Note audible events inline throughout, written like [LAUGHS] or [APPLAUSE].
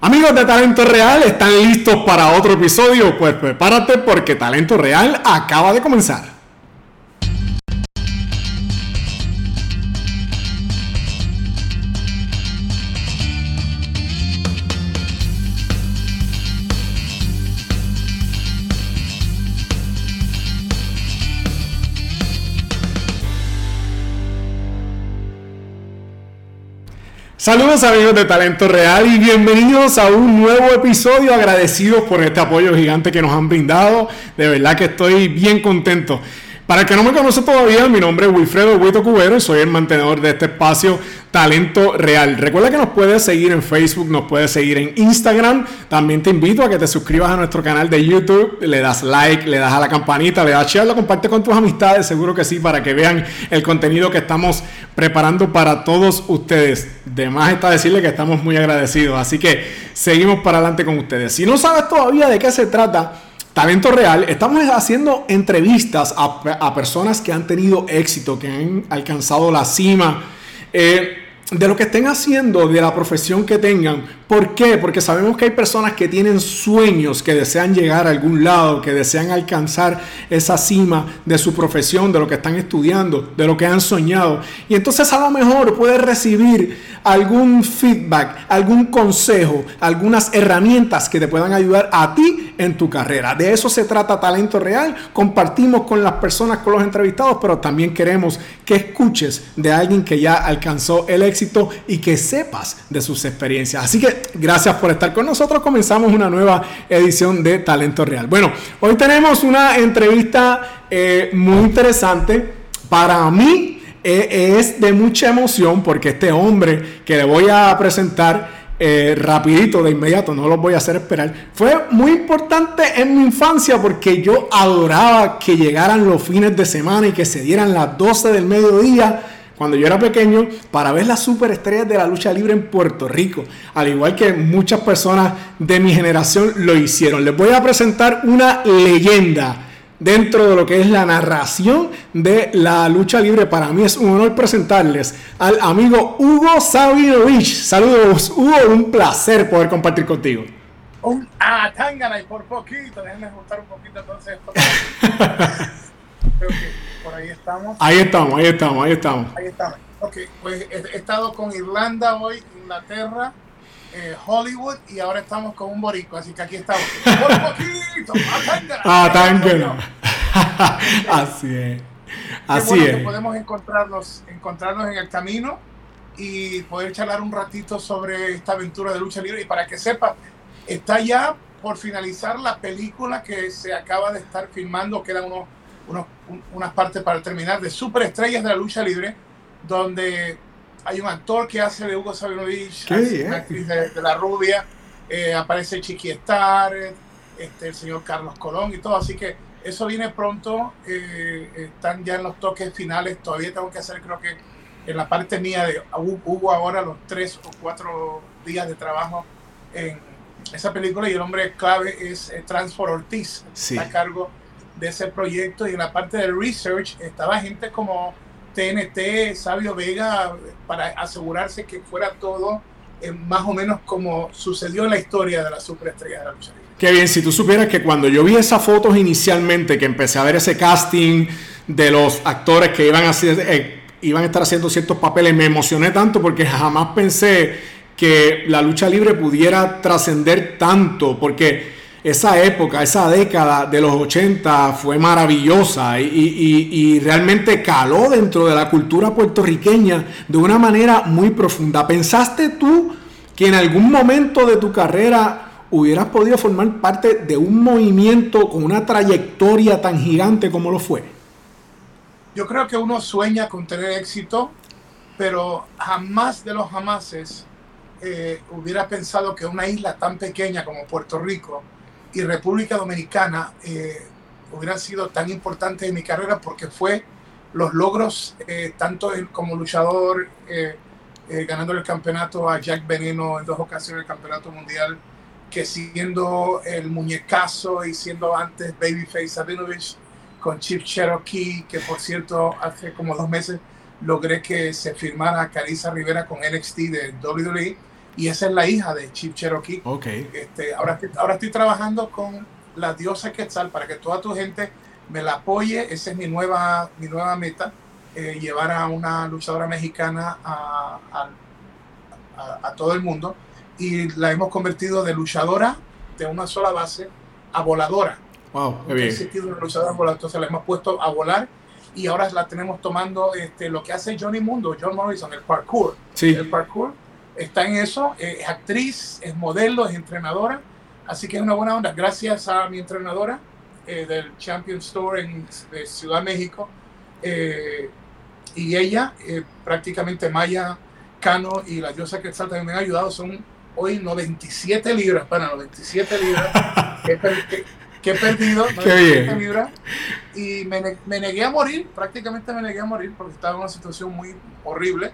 Amigos de Talento Real, ¿están listos para otro episodio? Pues prepárate porque Talento Real acaba de comenzar. Saludos amigos de Talento Real y bienvenidos a un nuevo episodio. Agradecidos por este apoyo gigante que nos han brindado. De verdad que estoy bien contento. Para el que no me conoce todavía, mi nombre es Wilfredo Huito Cubero y soy el mantenedor de este espacio Talento Real. Recuerda que nos puedes seguir en Facebook, nos puedes seguir en Instagram. También te invito a que te suscribas a nuestro canal de YouTube, le das like, le das a la campanita, le das share, lo compartes con tus amistades, seguro que sí, para que vean el contenido que estamos preparando para todos ustedes. De más está decirle que estamos muy agradecidos, así que seguimos para adelante con ustedes. Si no sabes todavía de qué se trata, Talento Real, estamos haciendo entrevistas a, personas que han tenido éxito, que han alcanzado la cima. Eh, de lo que estén haciendo, de la profesión que tengan. ¿Por qué? Porque sabemos que hay personas que tienen sueños, que desean llegar a algún lado, que desean alcanzar esa cima de su profesión, de lo que están estudiando, de lo que han soñado. Y entonces a lo mejor puedes recibir algún feedback, algún consejo, algunas herramientas que te puedan ayudar a ti en tu carrera. De eso se trata Talento Real. Compartimos con las personas, con los entrevistados, pero también queremos que escuches de alguien que ya alcanzó el éxito y que sepas de sus experiencias. Así que gracias por estar con nosotros. Comenzamos una nueva edición de Talento Real. Bueno, hoy tenemos una entrevista eh, muy interesante. Para mí eh, es de mucha emoción porque este hombre que le voy a presentar eh, rapidito, de inmediato, no lo voy a hacer esperar. Fue muy importante en mi infancia porque yo adoraba que llegaran los fines de semana y que se dieran las 12 del mediodía cuando yo era pequeño para ver las superestrellas de la lucha libre en Puerto Rico, al igual que muchas personas de mi generación lo hicieron. Les voy a presentar una leyenda dentro de lo que es la narración de la lucha libre. Para mí es un honor presentarles al amigo Hugo Sabinovich. Saludos, Hugo, un placer poder compartir contigo. Un ah, y por poquito, déjenme juntar un poquito entonces [LAUGHS] ahí estamos. Ahí estamos, ahí estamos, ahí estamos. Ahí estamos. Ok, pues he, estado con Irlanda hoy, Inglaterra, eh, Hollywood y ahora estamos con un borico, así que aquí estamos. [LAUGHS] Por poquito, ah, tan [LAUGHS] Así es. Así es. podemos encontrarnos, encontrarnos en el camino y poder charlar un ratito sobre esta aventura de lucha libre. Y para que sepa, está ya por finalizar la película que se acaba de estar filmando, quedan unos unas partes para terminar de superestrellas de la lucha libre, donde hay un actor que hace de Hugo Sabinovich, una actriz de, La Rubia, eh, aparece Chiqui Star, este, el señor Carlos Colón y todo, así que eso viene pronto, eh, están ya en los toques finales, todavía tengo que hacer creo que en la parte mía de Hugo ahora los tres o cuatro días de trabajo en esa película y el hombre clave es eh, Transfor Ortiz, está a cargo de ese proyecto y en la parte del research estaba gente como TNT, Sabio Vega, para asegurarse que fuera todo eh, más o menos como sucedió en la historia de la superestrella de la lucha libre. Qué bien, si tú supieras que cuando yo vi esas fotos inicialmente, que empecé a ver ese casting de los actores que iban a, hacer, eh, iban a estar haciendo ciertos papeles, me emocioné tanto porque jamás pensé que la lucha libre pudiera trascender tanto, porque esa época, esa década de los 80 fue maravillosa y, realmente caló dentro de la cultura puertorriqueña de una manera muy profunda. ¿Pensaste tú que en algún momento de tu carrera hubieras podido formar parte de un movimiento con una trayectoria tan gigante como lo fue? Yo creo que uno sueña con tener éxito, pero jamás de los jamases eh, hubiera pensado que una isla tan pequeña como Puerto Rico y República Dominicana eh, hubieran sido tan importantes en mi carrera porque fue los logros, eh, tanto como luchador, eh, ganando el campeonato a Jack Veneno en dos ocasiones el campeonato mundial, que siendo el muñecazo y siendo antes Babyface Sabinovich con Chip Cherokee, que por cierto hace como dos meses logré que se firmara Carissa Rivera con NXT de WWE y esa es la hija de Chip Cherokee. Okay. Este, ahora, ahora estoy trabajando con la diosa Quetzal para que toda tu gente me la apoye. Esa es mi nueva, mi nueva meta, eh, llevar a una luchadora mexicana a, a, todo el mundo. Y la hemos convertido de luchadora de una sola base a voladora. Wow, qué bien. entonces la hemos puesto a volar y ahora la tenemos tomando este, lo que hace Johnny Mundo, John Morrison, el parkour. Sí. El parkour está en eso, eh, es actriz, es modelo, es entrenadora, así que es una buena onda. Gracias a mi entrenadora eh, del Champion Store en Ciudad México eh, y ella, prácticamente Maya Cano y la diosa que también me han ayudado, son hoy 97 libras, para 97 libras [LAUGHS] que, he perdido, 97 libras, y me, me negué a morir, prácticamente me negué a morir porque estaba en una situación muy horrible.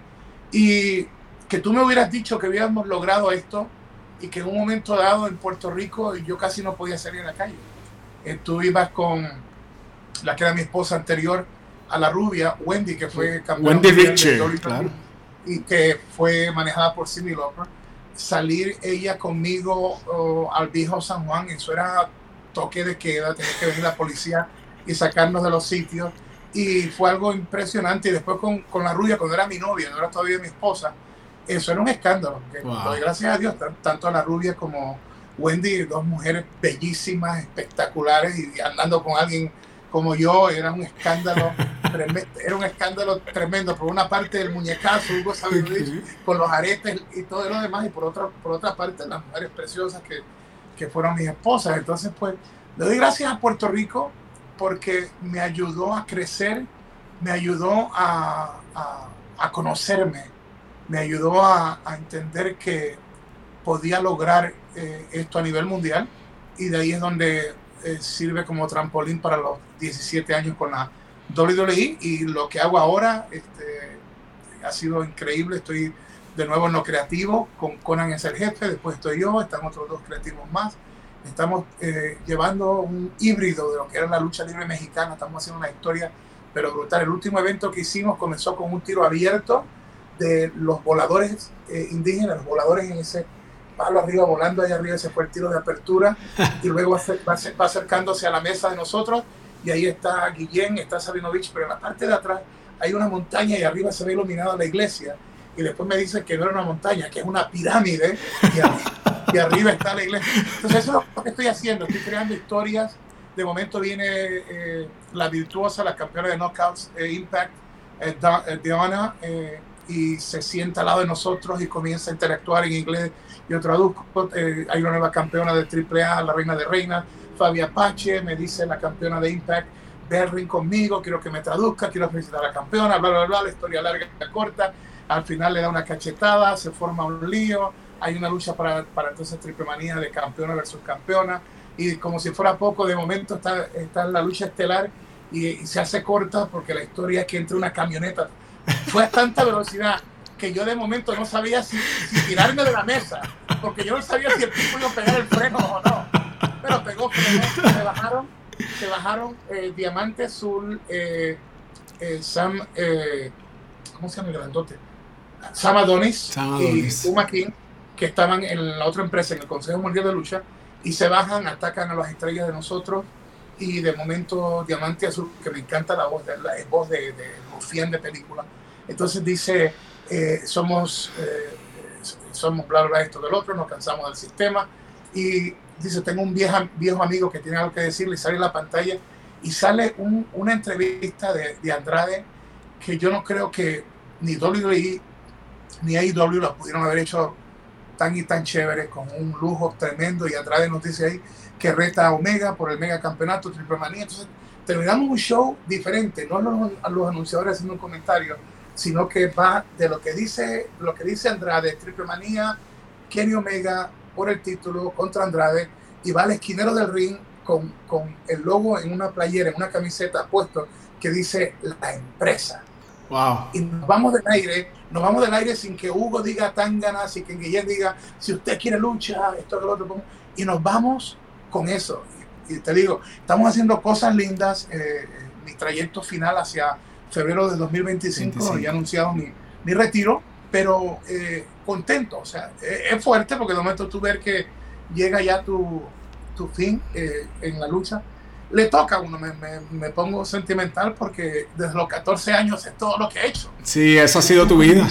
Y que tú me hubieras dicho que habíamos logrado esto y que en un momento dado en Puerto Rico yo casi no podía salir a la calle. Eh, tú ibas con la que era mi esposa anterior a la rubia, Wendy, que fue campeona Wendy claro. y que fue manejada por Cindy Lauper. Salir ella conmigo oh, al viejo San Juan, eso era toque de queda, tenía que venir la policía y sacarnos de los sitios. Y fue algo impresionante. Y después con, con la rubia, cuando era mi novia, no era todavía mi esposa, eso era un escándalo. gracias a Dios, tanto a la rubia como Wendy, dos mujeres bellísimas, espectaculares, y andando con alguien como yo, era un escándalo [LAUGHS] tremendo, era un escándalo tremendo. Por una parte el muñecazo, Hugo con los aretes y todo lo demás, y por otra, por otra parte las mujeres preciosas que, que fueron mis esposas. Entonces, pues, le doy gracias a Puerto Rico porque me ayudó a crecer, me ayudó a, a, a conocerme, me ayudó a, entender que podía lograr eh, esto a nivel mundial y de ahí es donde eh, sirve como trampolín para los 17 años con la WWE y lo que hago ahora este, ha sido increíble, estoy de nuevo en lo creativo, con Conan es el jefe, después estoy yo, están otros dos creativos más, estamos eh, llevando un híbrido de lo que era la lucha libre mexicana, estamos haciendo una historia pero brutal, el último evento que hicimos comenzó con un tiro abierto, de los voladores eh, indígenas, los voladores en ese palo arriba, volando allá arriba, ese fue el tiro de apertura, y luego va, acercándose a la mesa de nosotros, y ahí está Guillén, está Sabinovich, pero en la parte de atrás hay una montaña y arriba se ve iluminada la iglesia, y después me dicen que no era una montaña, que es una pirámide, y arriba, está la iglesia. Entonces eso es lo que estoy haciendo, estoy creando historias, de momento viene eh, la virtuosa, la campeona de knockouts, eh, Impact, Diana, y se sienta al lado de nosotros y comienza a interactuar en inglés. Yo traduzco, eh, hay una nueva campeona de AAA, la reina de reina, Fabia Apache, me dice la campeona de Impact, Berrin conmigo, quiero que me traduzca, quiero felicitar a la campeona, bla, bla, bla, la historia larga y corta. Al final le da una cachetada, se forma un lío, hay una lucha para, para entonces triple manía de campeona versus campeona. Y como si fuera poco, de momento está, está la lucha estelar y, y se hace corta porque la historia es que entre una camioneta fue a tanta velocidad que yo de momento no sabía si, tirarme de la mesa, porque yo no sabía si el tipo iba a pegar el freno o no. Pero pegó freno, se bajaron, se bajaron eh, Diamante Azul, eh, eh, Sam, ¿cómo se llama el grandote? Sam Adonis, y Uma King, que estaban en la otra empresa, en el Consejo Mundial de Lucha, y se bajan, atacan a las estrellas de nosotros, y de momento Diamante Azul, que me encanta la voz, la voz de, de de película. Entonces dice, eh, somos, eh, somos bla, bla, esto del otro, nos cansamos del sistema. Y dice, tengo un viejo, viejo amigo que tiene algo que decirle, y sale la pantalla y sale una entrevista de, de, Andrade que yo no creo que ni WWE ni AEW la pudieron haber hecho tan y tan chévere, con un lujo tremendo. Y Andrade nos dice ahí que reta Omega por el mega campeonato, triple manía. Entonces, terminamos un show diferente, no los, a los anunciadores haciendo un comentario, sino que va de lo que dice, lo que dice Andrade, Triple Manía, Kenny Omega por el título contra Andrade, y va al esquinero del ring con, con el logo en una playera, en una camiseta puesto que dice la empresa. Wow. Y nos vamos del aire, nos vamos del aire sin que Hugo diga tan ganas, sin que Guillén diga, si usted quiere lucha, esto que lo otro, y nos vamos con eso y te digo, estamos haciendo cosas lindas. Eh, mi trayecto final hacia febrero de 2025, ya he anunciado mi, mi, retiro pero eh, contento, o sea, es fuerte porque de momento tú ver que llega ya tu, tu fin eh, en la lucha, le toca a uno, me, me, me, pongo sentimental porque desde los 14 años es todo lo que he hecho. Sí, eso ha sido tu vida.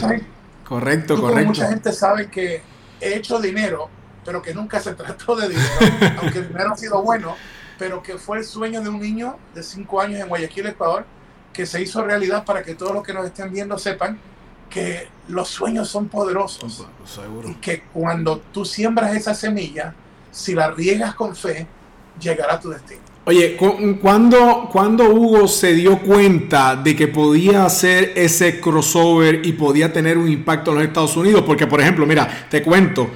correcto, correcto. Mucha gente sabe que he hecho dinero, pero que nunca se trató de dinero, [LAUGHS] aunque el dinero ha sido bueno, pero que fue el sueño de un niño de 5 años en Guayaquil, Ecuador, que se hizo realidad para que todos los que nos estén viendo sepan que los sueños son poderosos. Seguro. Y que cuando tú siembras esa semilla, si la riegas con fe, llegará a tu destino. Oye, ¿cuándo, cuando Hugo se dio cuenta de que podía hacer ese crossover y podía tener un impacto en los Estados Unidos? Porque, por ejemplo, mira, te cuento,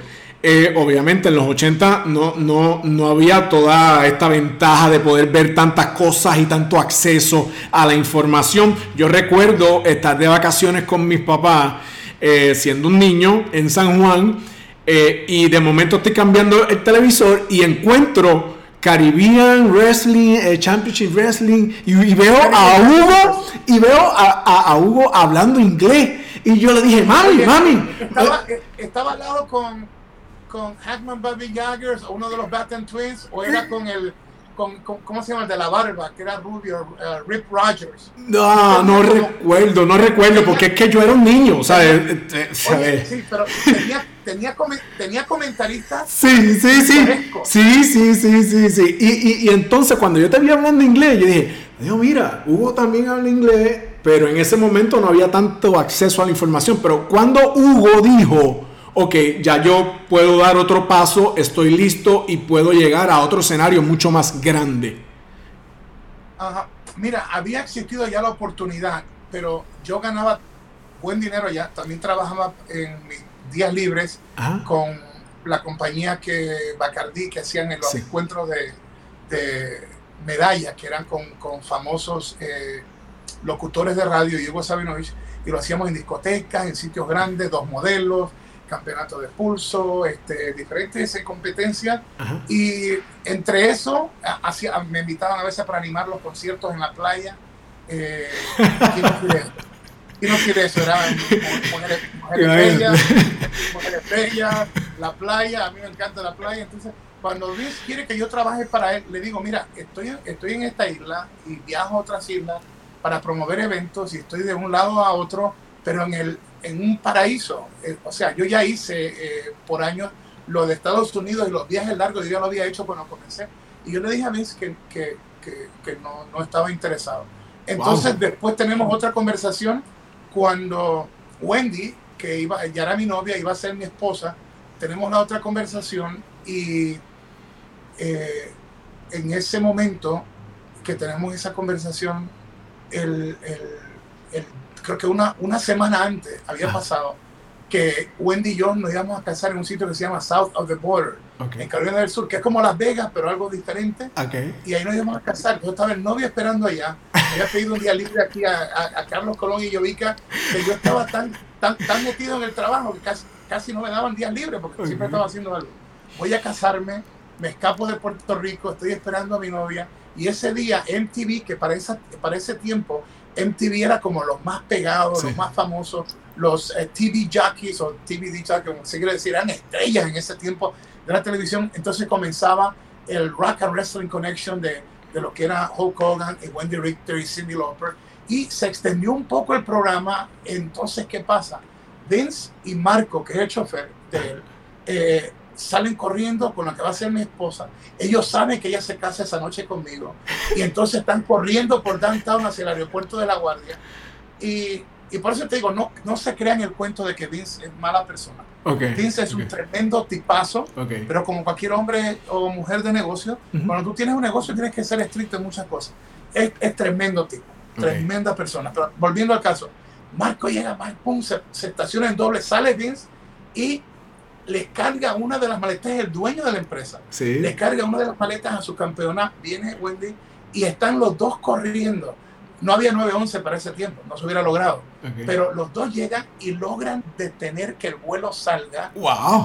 eh, obviamente en los 80 no, no, no había toda esta ventaja de poder ver tantas cosas y tanto acceso a la información. Yo recuerdo estar de vacaciones con mis papás, eh, siendo un niño en San Juan, eh, y de momento estoy cambiando el televisor y encuentro Caribbean Wrestling, Championship Wrestling, y, veo a Hugo, y veo a, Hugo hablando inglés. Y yo le dije, mami, mami. Estaba, estaba al lado con con Hackman Bobby Jaggers o uno de los Batten Twins o era con el con, ¿cómo se llama? El de la barba, que era rubio, uh, Rip Rogers. No, no recuerdo, no recuerdo, porque es que yo era un niño, o sea, eh, eh, Oye, sí, pero tenía, tenía, tenía comentaristas. Sí, sí, sí, sí, sí, sí, sí, sí. Y, y, y, entonces cuando yo te vi hablando inglés, yo dije, Dios, mira, Hugo también habla inglés, pero en ese momento no había tanto acceso a la información. Pero cuando Hugo dijo ok, ya yo puedo dar otro paso, estoy listo y puedo llegar a otro escenario mucho más grande. Ajá. Mira, había existido ya la oportunidad, pero yo ganaba buen dinero ya. También trabajaba en mis días libres con la compañía que Bacardí, que hacían en los encuentros de, de medallas, que eran con, con famosos eh, locutores de radio, y Hugo Sabinovich, y lo hacíamos en discotecas, en sitios grandes, dos modelos, campeonato de pulso, este, diferentes competencias. Y entre eso, hacia, me invitaban a veces para animar los conciertos en la playa. Eh, y no quiere, y no quiere eso, era mujeres, bellas, mujeres bellas, la playa, a mí me encanta la playa. Entonces, cuando Luis quiere que yo trabaje para él, le digo, mira, estoy, estoy en esta isla y viajo a otras islas para promover eventos y estoy de un lado a otro, pero en el, en un paraíso. Eh, o sea, yo ya hice eh, por años lo de Estados Unidos y los viajes largos, yo ya lo había hecho cuando comencé. Y yo le dije a Vince que, que, que, no, no, estaba interesado. Entonces después tenemos otra conversación cuando Wendy, que iba, ya era mi novia, iba a ser mi esposa, tenemos la otra conversación y eh, en ese momento que tenemos esa conversación, el, el, el creo que una, una semana antes había pasado que Wendy y yo nos íbamos a casar en un sitio que se llama South of the Border, en Carolina del Sur, que es como Las Vegas, pero algo diferente. Y ahí nos íbamos a casar. Yo estaba el novio esperando allá. Había pedido un día libre aquí a, Carlos Colón y Yovica, que yo estaba tan, tan, tan metido en el trabajo que casi, casi no me daban días libres porque siempre estaba haciendo algo. Voy a casarme, me escapo de Puerto Rico, estoy esperando a mi novia. Y ese día MTV, que para, esa, para ese tiempo MTV era como los más pegados, los más famosos, los eh, TV jockeys o TV jockeys, como se quiere decir, eran estrellas en ese tiempo de la televisión. Entonces comenzaba el Rock and Wrestling Connection de, de lo que era Hulk Hogan y Wendy Richter y Cindy Lauper. Y se extendió un poco el programa. Entonces, ¿qué pasa? Vince y Marco, que es el chofer de él, eh, salen corriendo con la que va a ser mi esposa. Ellos saben que ella se casa esa noche conmigo. Y entonces están corriendo por downtown hacia el aeropuerto de La Guardia. Y, y por eso te digo, no, no se crean el cuento de que Vince es mala persona. Vince es un tremendo tipazo, pero como cualquier hombre o mujer de negocio, cuando tú tienes un negocio tienes que ser estricto en muchas cosas. Es, es tremendo tipo, tremenda persona. Pero volviendo al caso, Marco llega, pum, se, se estaciona en doble, sale Vince y le carga una de las maletas, el dueño de la empresa, le carga una de las maletas a su campeona, viene Wendy y están los dos corriendo. No había 911 para ese tiempo, no se hubiera logrado. Pero los dos llegan y logran detener que el vuelo salga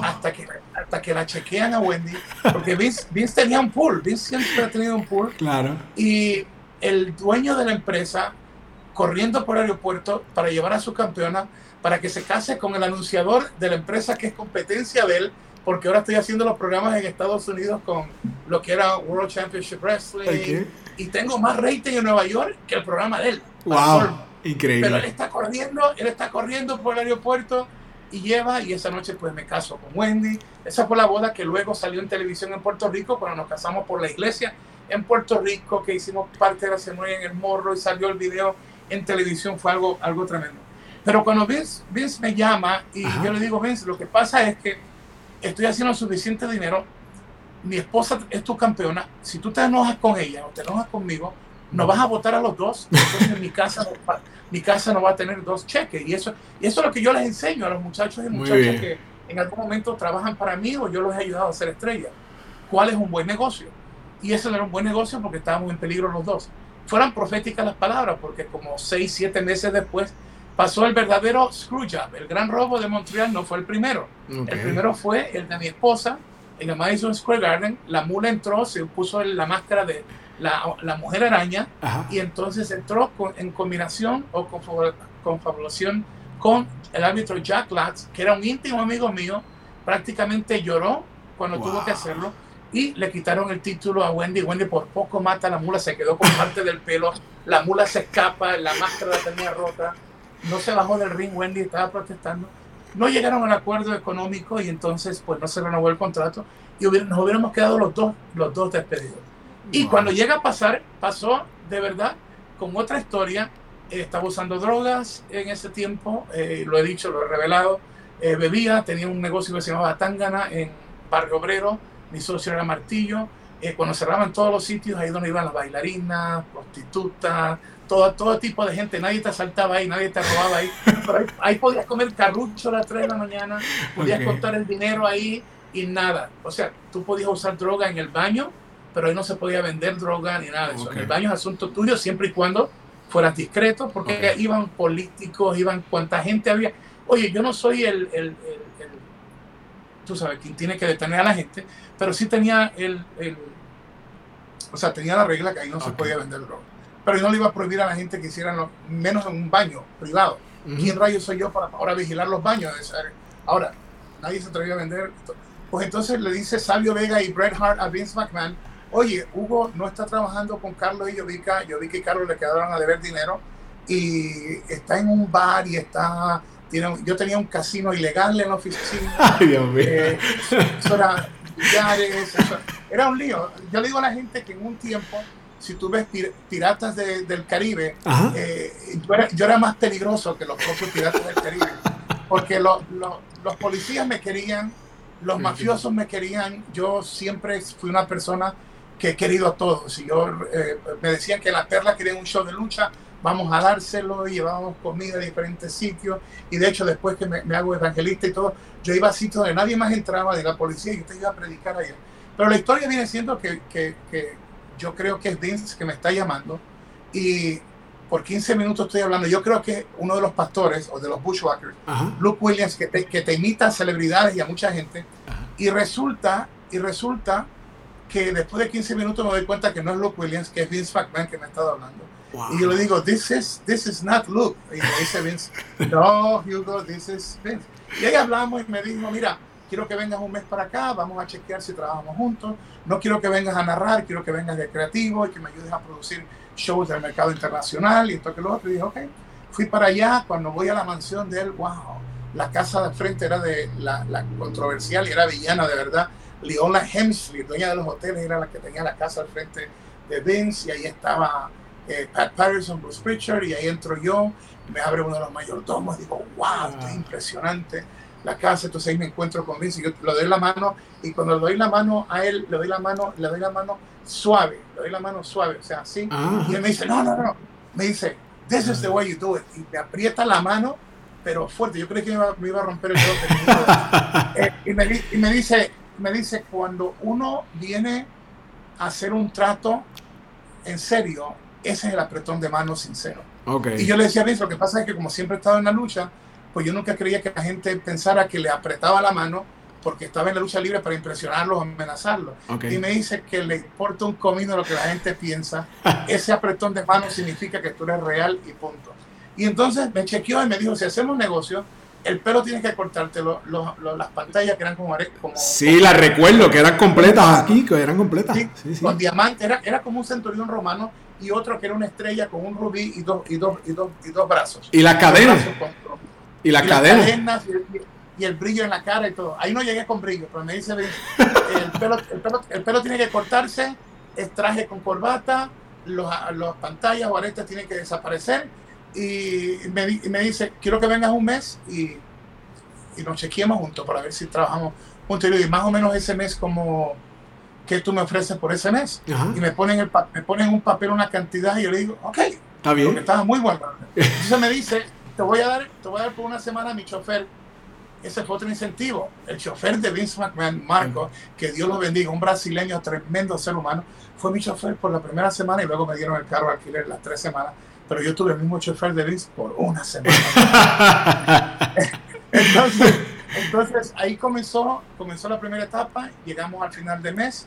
hasta, que, hasta que la chequean a Wendy. Porque Vince, [LAUGHS] Vince tenía un pool, Vince siempre ha tenido un pool. Claro. Y el dueño de la empresa corriendo por el aeropuerto para llevar a su campeona para que se case con el anunciador de la empresa que es competencia de él, porque ahora estoy haciendo los programas en Estados Unidos con lo que era World Championship Wrestling y tengo más rating en Nueva York que el programa de él. Wow, increíble. Pero él está corriendo, él está corriendo por el aeropuerto y lleva y esa noche pues me caso con Wendy. Esa fue la boda que luego salió en televisión en Puerto Rico cuando nos casamos por la iglesia en Puerto Rico que hicimos parte de la ceremonia en el morro y salió el video en televisión fue algo, algo tremendo. Pero cuando Vince, Vince me llama y yo le digo, Vince, lo que pasa es que estoy haciendo suficiente dinero, mi esposa es tu campeona, si tú te enojas con ella o te enojas conmigo, nos vas a votar a los dos, entonces mi casa, mi casa no va a tener dos cheques. Y eso, y eso es lo que yo les enseño a los muchachos y muchachas que en algún momento trabajan para mí o yo los he ayudado a ser estrellas. ¿Cuál es un buen negocio? Y eso no era un buen negocio porque estábamos en peligro los dos. Fueran proféticas las palabras, porque como seis, siete meses después pasó el verdadero Screwjob. El gran robo de Montreal no fue el primero. El primero fue el de mi esposa en el Madison Square Garden. La mula entró, se puso la máscara de la, la mujer araña y entonces entró en combinación o con confabulación con el árbitro Jack Latz, que era un íntimo amigo mío. Prácticamente lloró cuando tuvo que hacerlo y le quitaron el título a Wendy. Wendy por poco mata a la mula, se quedó con parte del pelo, la mula se escapa, la máscara la tenía rota, no se bajó del ring, Wendy estaba protestando. No llegaron al acuerdo económico y entonces pues no se renovó el contrato y nos hubiéramos quedado los dos, los dos despedidos. Y cuando llega a pasar, pasó de verdad con otra historia. Eh, estaba usando drogas en ese tiempo, eh, lo he dicho, lo he revelado. Eh, bebía, tenía un negocio que se llamaba Tangana en Barrio Obrero mi socio era Martillo. Eh, cuando cerraban todos los sitios, ahí donde iban las bailarinas, prostitutas, todo, todo tipo de gente, nadie te asaltaba ahí, nadie te robaba ahí. Pero ahí, podías comer carrucho a las 3 de la mañana, podías contar el dinero ahí y nada. O sea, tú podías usar droga en el baño, pero ahí no se podía vender droga ni nada de eso. En el baño es asunto tuyo siempre y cuando fueras discreto, porque iban políticos, iban cuánta gente había. Oye, yo no soy el, el tú sabes, quien tiene que detener a la gente, pero sí tenía el, el o sea, tenía la regla que ahí no se podía vender droga. Pero no le iba a prohibir a la gente que hicieran lo, menos en un baño privado. ¿Quién rayos soy yo para ahora vigilar los baños? Ahora, nadie se atrevía a vender. Pues entonces le dice Sabio Vega y Bret Hart a Vince McMahon, oye, Hugo no está trabajando con Carlos y Yovica, yo vi que Carlos le quedaron a deber dinero y está en un bar y está yo tenía un casino ilegal en la oficina. [LAUGHS] Ay, Dios mío. Eh, eso era era un lío. Yo le digo a la gente que en un tiempo, si tú ves piratas del Caribe, eh, yo, era, más peligroso que los propios piratas del Caribe. Porque los policías me querían, los mafiosos me querían. Yo siempre fui una persona que he querido a todos. Y yo, eh, me decían que la perla quería un show de lucha vamos a dárselo, llevábamos comida a diferentes sitios y de hecho después que me, hago evangelista y todo, yo iba a sitios donde nadie más entraba de la policía y usted iba a predicar allá. Pero la historia viene siendo que, que, que yo creo que es Vince que me está llamando y por 15 minutos estoy hablando. Yo creo que uno de los pastores o de los bushwhackers, Luke Williams, que te, que te, imita a celebridades y a mucha gente, y resulta, y resulta que después de 15 minutos me doy cuenta que no es Luke Williams, que es Vince McMahon que me ha estado hablando. Y yo le digo, this is, this is not Luke. Y me dice Vince, no, Hugo, this is Vince. Y ahí hablamos y me dijo, mira, quiero que vengas un mes para acá, vamos a chequear si trabajamos juntos. No quiero que vengas a narrar, quiero que vengas de creativo y que me ayudes a producir shows del mercado internacional y esto que lo otro. Y dije, ok. Fui para allá, cuando voy a la mansión de él, wow, la casa de frente era de la, la controversial y era villana de verdad. Leona Hemsley, dueña de los hoteles, era la que tenía la casa al frente de Vince y ahí estaba eh, Pat Patterson, Bruce Pritchard, y ahí entro yo, me abre uno de los mayordomos, digo, wow, esto es impresionante la casa, entonces ahí me encuentro con Vince, y yo le doy la mano, y cuando le doy la mano a él, le doy la mano, le doy la mano suave, le doy la mano suave, o sea, así, ah. y él me dice, no, no, no, me dice, this is the way you do it, y me aprieta la mano, pero fuerte, yo creí que me iba, a romper el dedo. [LAUGHS] eh, y, me, y me dice, me dice, cuando uno viene a hacer un trato en serio, ese es el apretón de mano sincero. Y yo le decía a Vince, lo que pasa es que como siempre he estado en la lucha, pues yo nunca creía que la gente pensara que le apretaba la mano porque estaba en la lucha libre para impresionarlos, amenazarlos. Y me dice que le importa un comino lo que la gente piensa. [LAUGHS] Ese apretón de mano significa que tú eres real y punto. Y entonces me chequeó y me dijo, si hacemos negocio, el pelo tiene que cortarte las pantallas que eran como, como sí las recuerdo que eran completas aquí que eran completas. Con diamantes era, era como un centurión romano y otro que era una estrella con un rubí y dos y dos y dos, y dos brazos. Y las cadenas. y las cadenas. y el brillo en la cara y todo. Ahí no llegué con brillo, pero me dice, [LAUGHS] el pelo, el pelo, el pelo tiene que cortarse, es traje con corbata, los, las pantallas o aretes tienen que desaparecer. Y me, me, dice, quiero que vengas un mes y, y nos chequeemos juntos para ver si trabajamos juntos. Y más o menos ese mes como que tú me ofreces por ese mes. Y me ponen, el, me ponen un papel una cantidad y yo le digo, ok. Está bien. Porque estaba muy bueno. Entonces me dice, te voy a dar, te voy a dar por una semana a mi chofer ese fue otro incentivo. El chofer de Vince McMahon, Marco, que Dios lo bendiga, un brasileño tremendo ser humano, fue mi chofer por la primera semana y luego me dieron el carro a alquiler las tres semanas. Pero yo tuve el mismo chofer de Vince por una semana. [LAUGHS] entonces, entonces ahí comenzó, comenzó la primera etapa, llegamos al final de mes,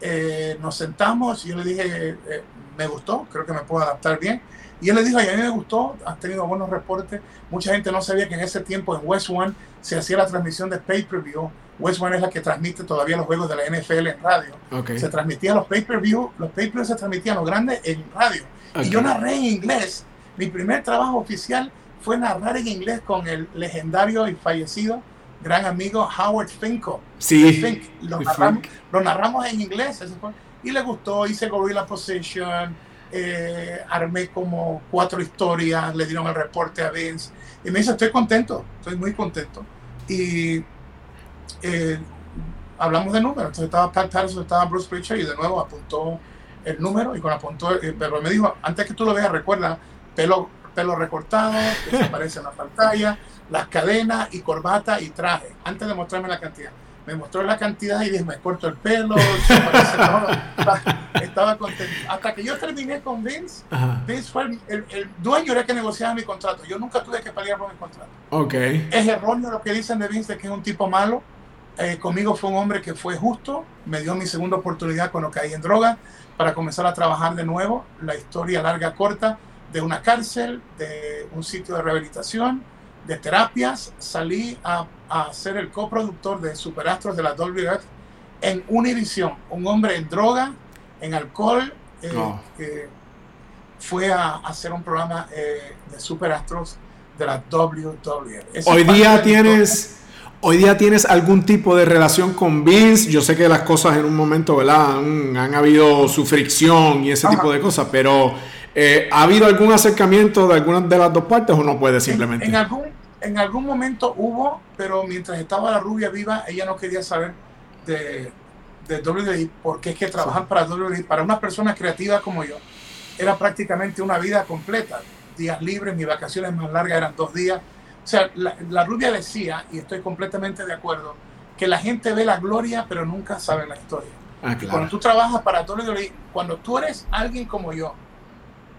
eh, nos sentamos y yo le dije, eh, me gustó, creo que me puedo adaptar bien y él le dijo, a mí me gustó, has tenido buenos reportes. Mucha gente no sabía que en ese tiempo en West One se hacía la transmisión de pay-per-view. West One es la que transmite todavía los juegos de la NFL en radio. Se transmitían los pay-per-view, los pay-per-view se transmitían los grandes en radio. Y yo narré en inglés. Mi primer trabajo oficial fue narrar en inglés con el legendario y fallecido gran amigo Howard Finko. Sí. Lo, narramos, lo, narramos, en inglés. Y le gustó, hice Gorilla Position eh, armé como cuatro historias, le dieron el reporte a Vince y me dice, estoy contento, estoy muy contento. Y eh, hablamos de números, entonces estaba Pat Patterson, estaba Bruce Pritchard y de nuevo apuntó el número y con apuntó, eh, pero me dijo, antes que tú lo veas, recuerda, pelo, pelo recortado, que se aparece en la pantalla, las cadenas y corbata y traje, antes de mostrarme la cantidad me mostró la cantidad y dije, me corto el pelo, [LAUGHS] estaba contento. Hasta que yo terminé con Vince, Vince fue el, dueño era que negociaba mi contrato. Yo nunca tuve que pelear por mi contrato. Okay. Es erróneo lo que dicen de Vince, de que es un tipo malo. Eh, conmigo fue un hombre que fue justo, me dio mi segunda oportunidad cuando caí en droga para comenzar a trabajar de nuevo. La historia larga, corta, de una cárcel, de un sitio de rehabilitación, de terapias, salí a, a ser el coproductor de Superastros de la WF en Univision, un hombre en droga, en alcohol, eh, que fue a, hacer un programa eh, de Superastros de la WWF. Hoy día tienes... Hoy día tienes algún tipo de relación con Vince. Yo sé que las cosas en un momento, ¿verdad? Han, han habido su fricción y ese tipo de cosas, pero eh, ¿Ha habido algún acercamiento de alguna de las dos partes o no puede simplemente? En, algún, en algún momento hubo, pero mientras estaba la rubia viva, ella no quería saber de, de WWE, porque es que trabajar para WWE, para una persona creativa como yo, era prácticamente una vida completa. Días libres, mis vacaciones más largas eran dos días. O sea, la, rubia decía, y estoy completamente de acuerdo, que la gente ve la gloria, pero nunca sabe la historia. Ah, cuando tú trabajas para WWE, cuando tú eres alguien como yo,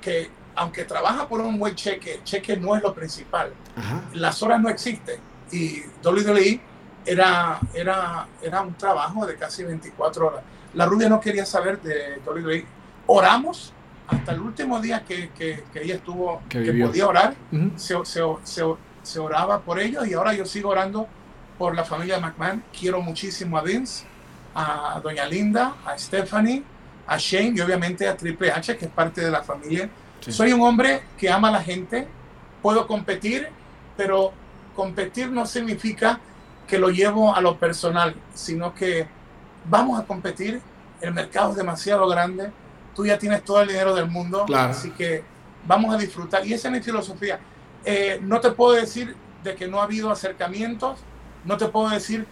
que aunque trabaja por un buen cheque, cheque no es lo principal. Las horas no existen. Y WWE era, era, era un trabajo de casi 24 horas. La rubia no quería saber de WWE. Oramos hasta el último día que, que, ella estuvo, que, podía orar, se, se, se, oraba por ellos y ahora yo sigo orando por la familia McMahon. Quiero muchísimo a Vince, a Doña Linda, a Stephanie, a Shane y obviamente a Triple H, que es parte de la familia. Soy un hombre que ama a la gente, puedo competir, pero competir no significa que lo llevo a lo personal, sino que vamos a competir, el mercado es demasiado grande, tú ya tienes todo el dinero del mundo, así que vamos a disfrutar. Y esa es mi filosofía. Eh, no te puedo decir de que no ha habido acercamientos, no te puedo decir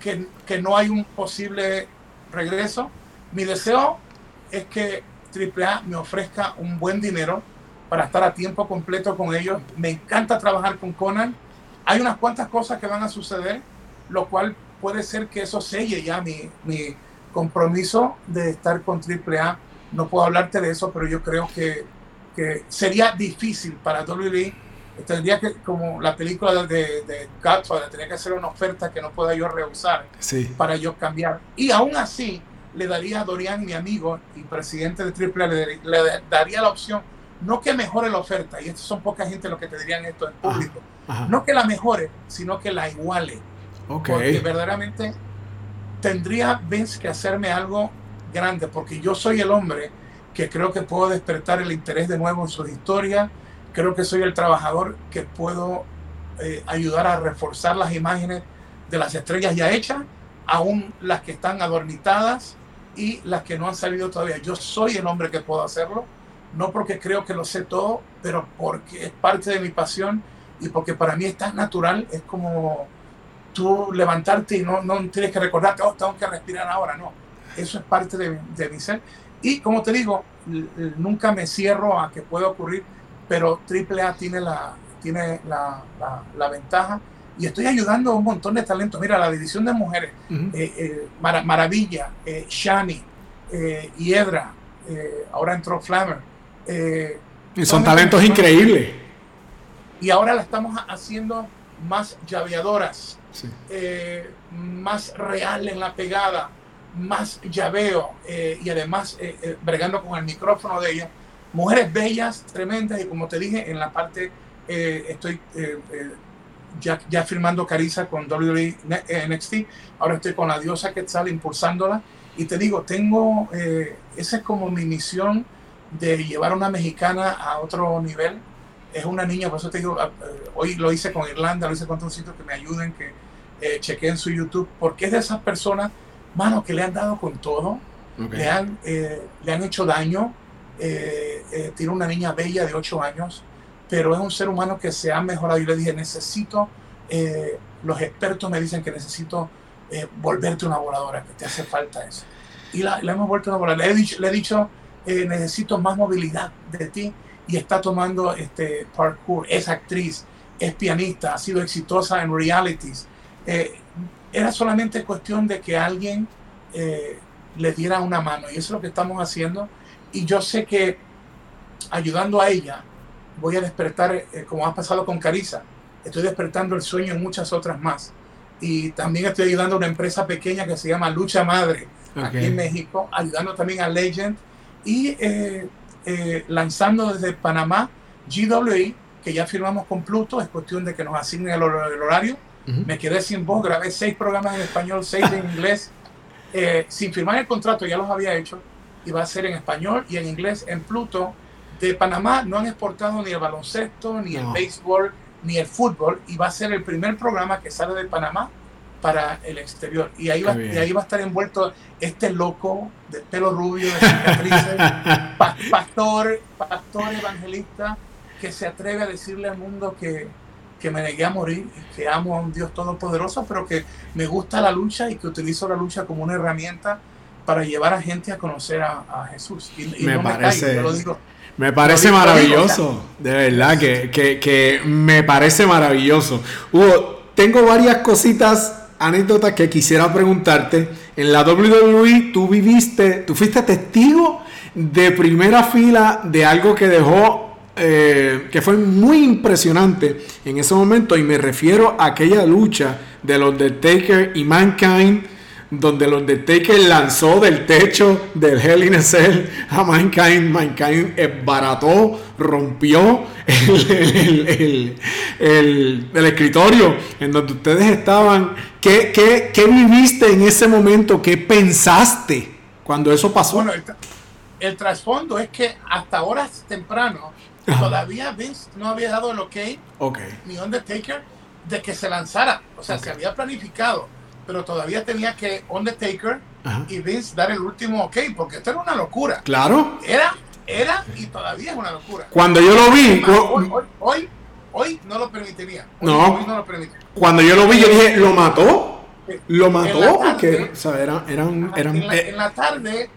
que, que no hay un posible regreso. Mi deseo es que AAA me ofrezca un buen dinero para estar a tiempo completo con ellos. Me encanta trabajar con Conan. Hay unas cuantas cosas que van a suceder, lo cual puede ser que eso selle ya mi, mi compromiso de estar con AAA. No puedo hablarte de eso, pero yo creo que, que sería difícil para WWE tendría que, como la película de, de Godfather, tendría que hacer una oferta que no pueda yo rehusar para yo cambiar. Y aún así, le daría a Dorian, mi amigo y presidente de Triple, le, le daría la opción, no que mejore la oferta, y estos son poca gente los que te dirían esto en público, no que la mejore, sino que la iguale. Porque verdaderamente tendría Vince que hacerme algo grande, porque yo soy el hombre que creo que puedo despertar el interés de nuevo en su historia, creo que soy el trabajador que puedo eh, ayudar a reforzar las imágenes de las estrellas ya hechas, aún las que están adormitadas y las que no han salido todavía. Yo soy el hombre que puedo hacerlo, no porque creo que lo sé todo, pero porque es parte de mi pasión y porque para mí es tan natural, es como tú levantarte y no, no tienes que recordar que oh, tengo que respirar ahora, no. Eso es parte de, de mi ser. Y como te digo, nunca me cierro a que pueda ocurrir, pero AAA tiene la, tiene la, la, ventaja y estoy ayudando a un montón de talentos. Mira, la división de mujeres, eh, eh, Maravilla, eh, Shani, eh, Hiedra, ahora entró Flammer. y son talentos increíbles. Y ahora la estamos haciendo más llaveadoras, más real en la pegada, más llaveo y además bregando con el micrófono de ella. Mujeres bellas, tremendas y como te dije, en la parte estoy ya, ya firmando Carissa con WWE NXT, ahora estoy con la diosa Quetzal impulsándola y te digo, tengo, eh, esa es como mi misión de llevar a una mexicana a otro nivel. Es una niña, por eso te digo, ah, eh, hoy lo hice con Irlanda, lo hice con otros sitios que me ayuden, que eh, chequeen su YouTube, porque es de esas personas, mano, que le han dado con todo, le, han, eh, le han hecho daño. Tiene una niña bella de 8 años, pero es un ser humano que se ha mejorado. Y le dije, necesito, eh, los expertos me dicen que necesito eh, volverte una voladora, que te hace falta eso. Y la, hemos vuelto una voladora. Le he dicho, le he dicho eh, necesito más movilidad de ti y está tomando este parkour, es actriz, es pianista, ha sido exitosa en realities. era solamente cuestión de que alguien le diera una mano y eso es lo que estamos haciendo. Y yo sé que ayudando a ella, voy a despertar, eh, como ha pasado con Carisa, estoy despertando el sueño en muchas otras más. Y también estoy ayudando a una empresa pequeña que se llama Lucha Madre, aquí en México, ayudando también a Legend y eh, eh, lanzando desde Panamá GWE, que ya firmamos con Pluto, es cuestión de que nos asignen el, horario. Me quedé sin voz, grabé seis programas en español, seis en [LAUGHS] inglés, sin firmar el contrato, ya los había hecho, y va a ser en español y en inglés en Pluto. De Panamá no han exportado ni el baloncesto, ni el béisbol, ni el fútbol, y va a ser el primer programa que sale de Panamá para el exterior. Y ahí, va, ahí va a estar envuelto este loco de pelo rubio, de cicatrices, [LAUGHS] pastor, pastor evangelista, que se atreve a decirle al mundo que, que me negué a morir y que amo a un Dios todopoderoso, pero que me gusta la lucha y que utilizo la lucha como una herramienta para llevar a gente a conocer a, Jesús. Y, me parece... lo digo, me parece maravilloso, de verdad, que, que, me parece maravilloso. Hugo, tengo varias cositas, anécdotas que quisiera preguntarte. En la WWE tú viviste, tú fuiste testigo de primera fila de algo que dejó, eh, que fue muy impresionante en ese momento, y me refiero a aquella lucha de los Taker y Mankind donde el Undertaker lanzó del techo del Hell in a Cell a Mankind. Mankind barató, rompió [LAUGHS] el, escritorio en donde ustedes estaban. ¿Qué, qué, viviste en ese momento? ¿Qué pensaste cuando eso pasó? Bueno, el, trasfondo es que hasta horas temprano todavía Vince no había dado el ok, okay. ni Undertaker, de que se lanzara. O sea, se había planificado pero todavía tenía que Undertaker y Vince dar el último ok, porque esto era una locura. Claro. Era, era y todavía es una locura. Cuando yo lo vi. Hoy, hoy, no lo permitiría. no. Hoy no lo Cuando yo lo vi, yo dije, ¿lo mató? Lo mató porque, o sea, era, eran, eran, en, la, en, la, tarde,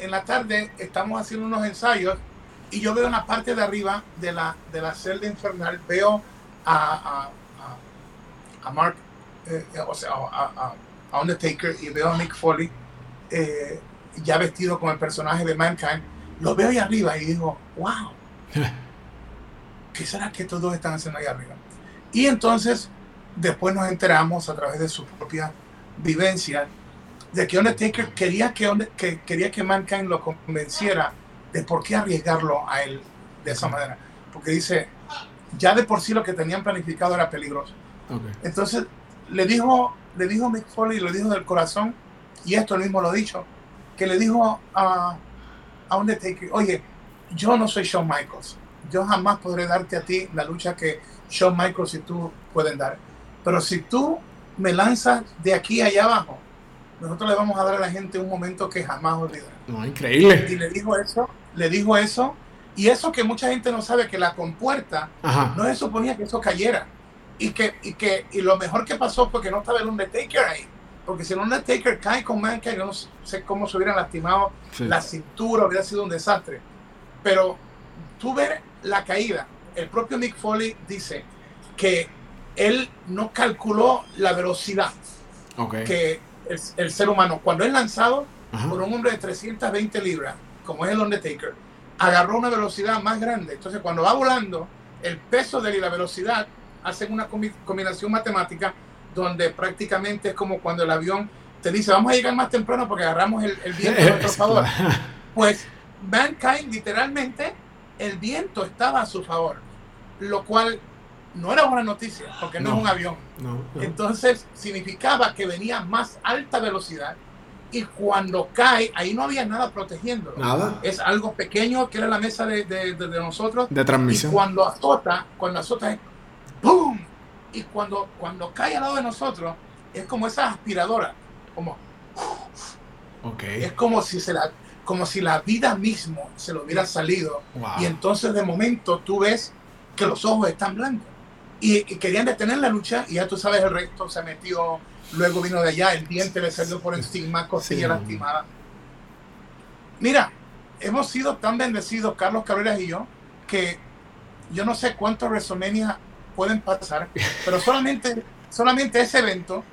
en la tarde estamos haciendo unos ensayos y yo veo en la parte de arriba de la, de la celda infernal, veo a, a, a Mark eh, o sea, a, a, Undertaker y veo a Mick Foley eh, ya vestido con el personaje de Mankind, lo veo ahí arriba y digo, wow. [LAUGHS] ¿qué será que estos dos están haciendo ahí arriba? Y entonces, después nos enteramos a través de su propia vivencia de que Undertaker quería que, que, quería que Mankind lo convenciera de por qué arriesgarlo a él de esa manera. Porque dice, ya de por sí lo que tenían planificado era peligroso. Entonces le dijo, le dijo Mick Foley, lo dijo del corazón, y esto mismo lo dicho, que le dijo a, a Undertaker, oye, yo no soy Shawn Michaels, yo jamás podré darte a ti la lucha que Shawn Michaels y tú pueden dar. Pero si tú me lanzas de aquí allá abajo, nosotros le vamos a dar a la gente un momento que jamás olvidará. No, increíble. Y le dijo eso, le dijo eso, y eso que mucha gente no sabe, que la compuerta no se suponía que eso cayera. Y que, y que y lo mejor que pasó fue que no estaba el Undertaker ahí. Porque si el Undertaker cae con Mankind, yo no sé cómo se hubieran lastimado la cintura, hubiera sido un desastre. Pero tú ves la caída. El propio Mick Foley dice que él no calculó la velocidad que el, ser humano, cuando es lanzado por un hombre de 320 libras, como es el Undertaker, agarró una velocidad más grande. Entonces, cuando va volando, el peso de él y la velocidad hacen una combinación matemática donde prácticamente es como cuando el avión te dice, vamos a llegar más temprano porque agarramos el, viento a [LAUGHS] nuestro favor. Pues Mankind, literalmente, el viento estaba a su favor, lo cual no era buena noticia, porque no, es un avión. Entonces, significaba que venía más alta velocidad y cuando cae, ahí no había nada protegiéndolo. Nada. Es algo pequeño que era la mesa de, de, de, nosotros. De transmisión. Y cuando azota, cuando azota ¡boom! Y cuando, cuando cae al lado de nosotros, es como esa aspiradora, como... Okay. Es como si, se la, como si la vida mismo se lo hubiera salido. Y entonces de momento tú ves que los ojos están blancos. Y, y, querían detener la lucha y ya tú sabes el resto se metió Luego vino de allá, el diente le salió por encima, costilla lastimada. Mira, hemos sido tan bendecidos, Carlos Cabreras y yo, que yo no sé cuántos WrestleMania pueden pasar, pero solamente, solamente ese evento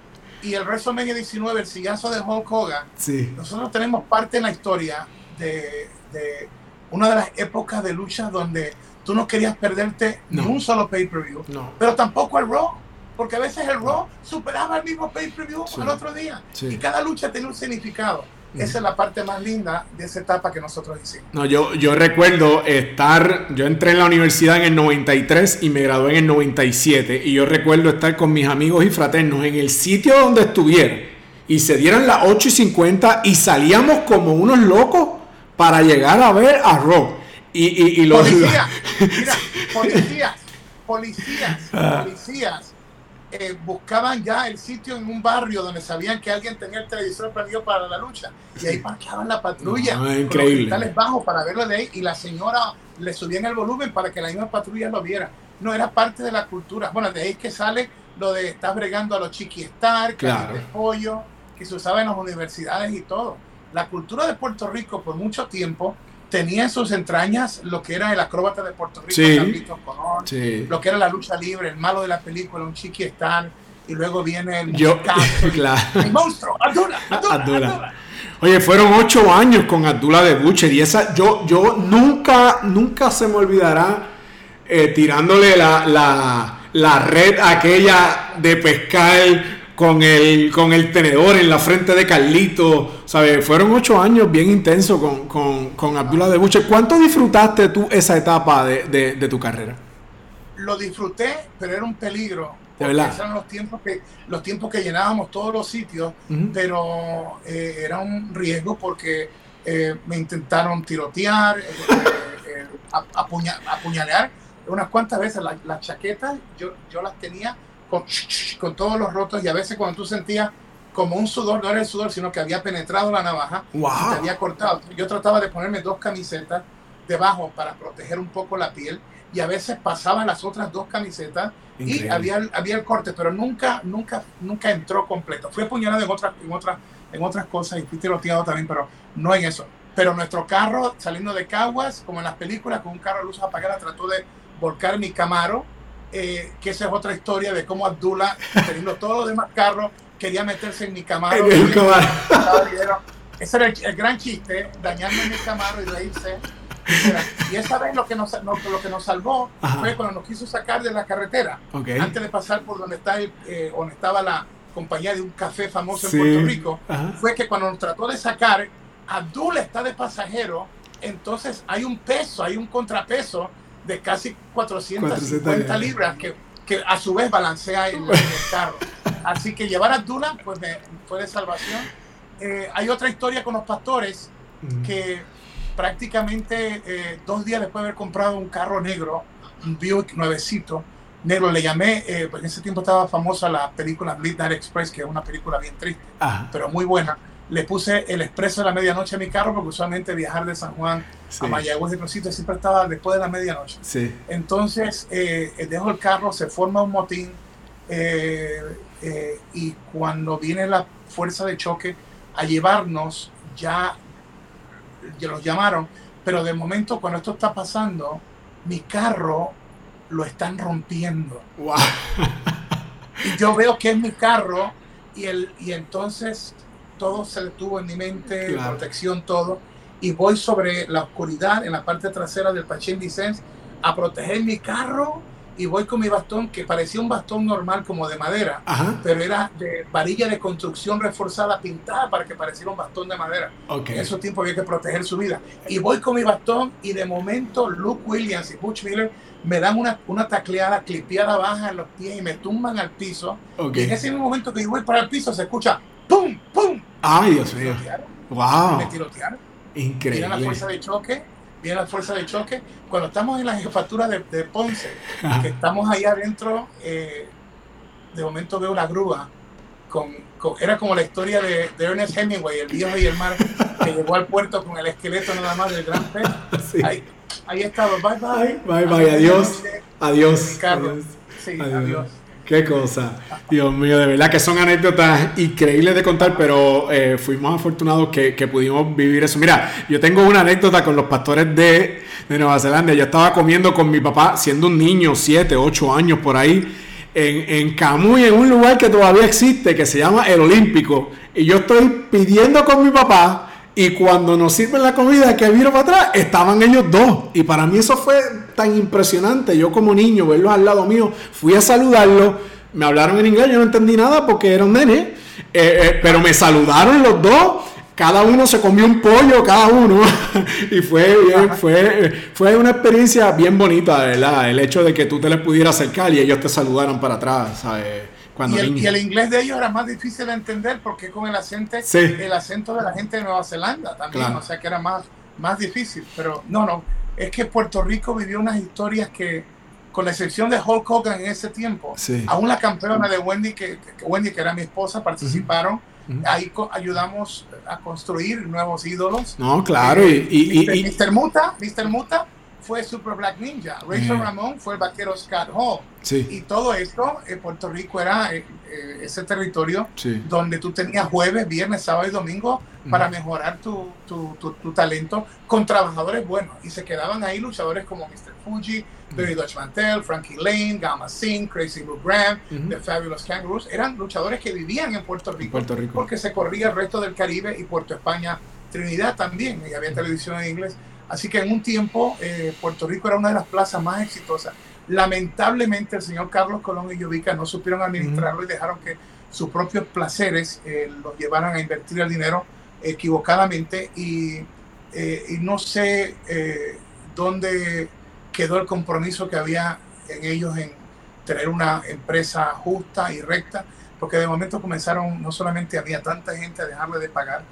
y el WrestleMania 19, el sillazo de Hulk Hogan, nosotros tenemos parte en la historia de, de, una de las épocas de lucha donde tú no querías perderte ni un solo pay-per-view, pero tampoco el Raw porque a veces el Raw superaba el mismo pay-per-view al otro día. Y cada lucha tiene un significado. Esa es la parte más linda de esa etapa que nosotros hicimos. No, yo, yo recuerdo estar, yo entré en la universidad en el 93 y me gradué en el 97 y yo recuerdo estar con mis amigos y fraternos en el sitio donde estuvieron y se dieran las 8 y 50 y salíamos como unos locos para llegar a ver a Raw. Y, y, y los... Policías, [LAUGHS] mira, policías, policías, ah. policías eh, buscaban ya el sitio en un barrio donde sabían que alguien tenía el televisor prendido para la lucha y ahí parqueaban la patrulla no, increíble. con los bajos para verlo de ahí y la señora le subían el volumen para que la misma patrulla lo viera. No era parte de la cultura. Bueno, de ahí que sale lo de estar bregando a los chiquistar, claro. de pollo, que se usaba en las universidades y todo. La cultura de Puerto Rico por mucho tiempo tenía en sus entrañas lo que era el acróbata de Puerto Rico, sí, lo que era la lucha libre, el malo de la película, un chiqui Stan, y luego viene el, Yo, [LAUGHS] el monstruo, [LAUGHS] Abdullah, Abdullah, Oye, fueron ocho años con Abdullah de Butcher y esa, yo, yo nunca, nunca se me olvidará eh, tirándole la, la, la red aquella de pescar con el, con el tenedor en la frente de Carlito. ¿sabes? Fueron ocho años bien intensos con, con, con Abdullah de Buche. ¿Cuánto disfrutaste tú esa etapa de, de, tu carrera? Lo disfruté, pero era un peligro. De verdad. Eran los tiempos que, los tiempos que llenábamos todos los sitios, pero eh, era un riesgo porque eh, me intentaron tirotear, eh, apuñalear unas cuantas veces. Las chaquetas yo, yo las tenía con, todos los rotos y a veces cuando tú sentías como un sudor, no era el sudor, sino que había penetrado la navaja y te había cortado. Yo trataba de ponerme dos camisetas debajo para proteger un poco la piel y a veces pasaba las otras dos camisetas y había, había el corte, pero nunca, nunca, nunca entró completo. Fui apuñalado en otras, en otras, en otras cosas y fui tiroteado también, pero no en eso. Pero nuestro carro, saliendo de Caguas, como en las películas, con un carro de luz apagada, trató de volcar mi Camaro eh, que esa es otra historia de cómo Abdullah, teniendo todos los demás carros, quería meterse en mi Camaro. [LAUGHS] Ese era el, gran chiste, dañarme mi Camaro y reírse. y esa vez lo que nos, lo, que nos salvó fue cuando nos quiso sacar de la carretera, antes de pasar por donde, está eh, donde estaba la compañía de un café famoso en Puerto Rico, fue que cuando nos trató de sacar, Abdul está de pasajero, entonces hay un peso, hay un contrapeso de casi 450 libras que, que, a su vez balancea el, el carro. Así que llevar a Abdullah pues me, fue de salvación. Eh, hay otra historia con los pastores que prácticamente eh, dos días después de haber comprado un carro negro, un Buick nuevecito, negro, le llamé, eh, pues en ese tiempo estaba famosa la película Midnight Express, que es una película bien triste, pero muy buena. Le puse el expreso de la medianoche a mi carro porque usualmente viajar de San Juan a Mayagüez de Crosito siempre estaba después de la medianoche. Sí. Entonces eh, dejo el carro, se forma un motín y cuando viene la fuerza de choque a llevarnos, ya ya los llamaron, pero de momento cuando esto está pasando, mi carro lo están rompiendo. y yo veo que es mi carro y, el, y entonces todo se detuvo en mi mente, protección, todo. Y voy sobre la oscuridad en la parte trasera del Pachín Vicens a proteger mi carro y voy con mi bastón que parecía un bastón normal como de madera, pero era de varilla de construcción reforzada pintada para que pareciera un bastón de madera. En esos tiempos había que proteger su vida. Y voy con mi bastón y de momento Luke Williams y Butch Miller me dan una, una tacleada, clipeada baja en los pies y me tumban al piso. Y en ese momento que yo voy para el piso se escucha ¡pum! ¡pum! ¡Ay, Dios mío! ¡Wow! Me tirotearon. Increíble. la fuerza de choque viene la fuerza de choque. Cuando estamos en la jefatura de, Ponce, que estamos ahí adentro, eh, de momento veo una grúa. Con, era como la historia de, Ernest Hemingway, el viejo y el mar, que [LAUGHS] llegó al puerto con el esqueleto nada más del gran pez. Ahí, ahí estaba, bye bye. Bye bye, adiós. Adiós. adiós. Sí, adiós. Qué cosa. Dios mío, de verdad que son anécdotas increíbles de contar, pero eh, fuimos afortunados que, pudimos vivir eso. Mira, yo tengo una anécdota con los pastores de, Nueva Zelanda. Yo estaba comiendo con mi papá, siendo un niño, 7, 8 años por ahí, en, en Camuy, en un lugar que todavía existe, que se llama El Olímpico. Y yo estoy pidiendo con mi papá y cuando nos sirven la comida que vino para atrás, estaban ellos dos. Y para mí eso fue tan impresionante. Yo como niño, verlos al lado mío, fui a saludarlos. Me hablaron en inglés, yo no entendí nada porque eran nene. Eh, eh, pero me saludaron los dos. Cada uno se comió un pollo, cada uno. [LAUGHS] y fue bien, fue, fue una experiencia bien bonita, ¿verdad? El hecho de que tú te les pudieras acercar y ellos te saludaran para atrás, ¿sabes? Y, el, inglés de ellos era más difícil de entender porque con el acento, el acento de la gente de Nueva Zelanda también, o sea que era más, más difícil. Pero no, no, es que Puerto Rico vivió unas historias que, con la excepción de Hulk Hogan en ese tiempo, aún la campeona de Wendy, que, Wendy, que era mi esposa, participaron. Ahí ayudamos a construir nuevos ídolos. No, claro. y, y, Mr. Muta, Mr. Muta fue Super Black Ninja, Rachel Ramón fue el vaquero Scott Hall. Y todo esto en Puerto Rico era eh, eh, ese territorio donde tú tenías jueves, viernes, sábado y domingo para mejorar tu, tu, tu, talento con trabajadores buenos. Y se quedaban ahí luchadores como Mr. Fuji, Billy Dutch Mantel, Frankie Lane, Gamma Singh, Crazy Blue Graham, The Fabulous Kangaroos. Eran luchadores que vivían en Puerto Rico, Puerto Rico. porque se corría el resto del Caribe y Puerto España, Trinidad también, y había televisión en inglés. Así que en un tiempo eh, Puerto Rico era una de las plazas más exitosas. Lamentablemente el señor Carlos Colón y Llovica no supieron administrarlo y dejaron que sus propios placeres eh, los llevaran a invertir el dinero equivocadamente y, eh, y no sé dónde quedó el compromiso que había en ellos en tener una empresa justa y recta, porque de momento comenzaron, no solamente había tanta gente a dejarle de pagar,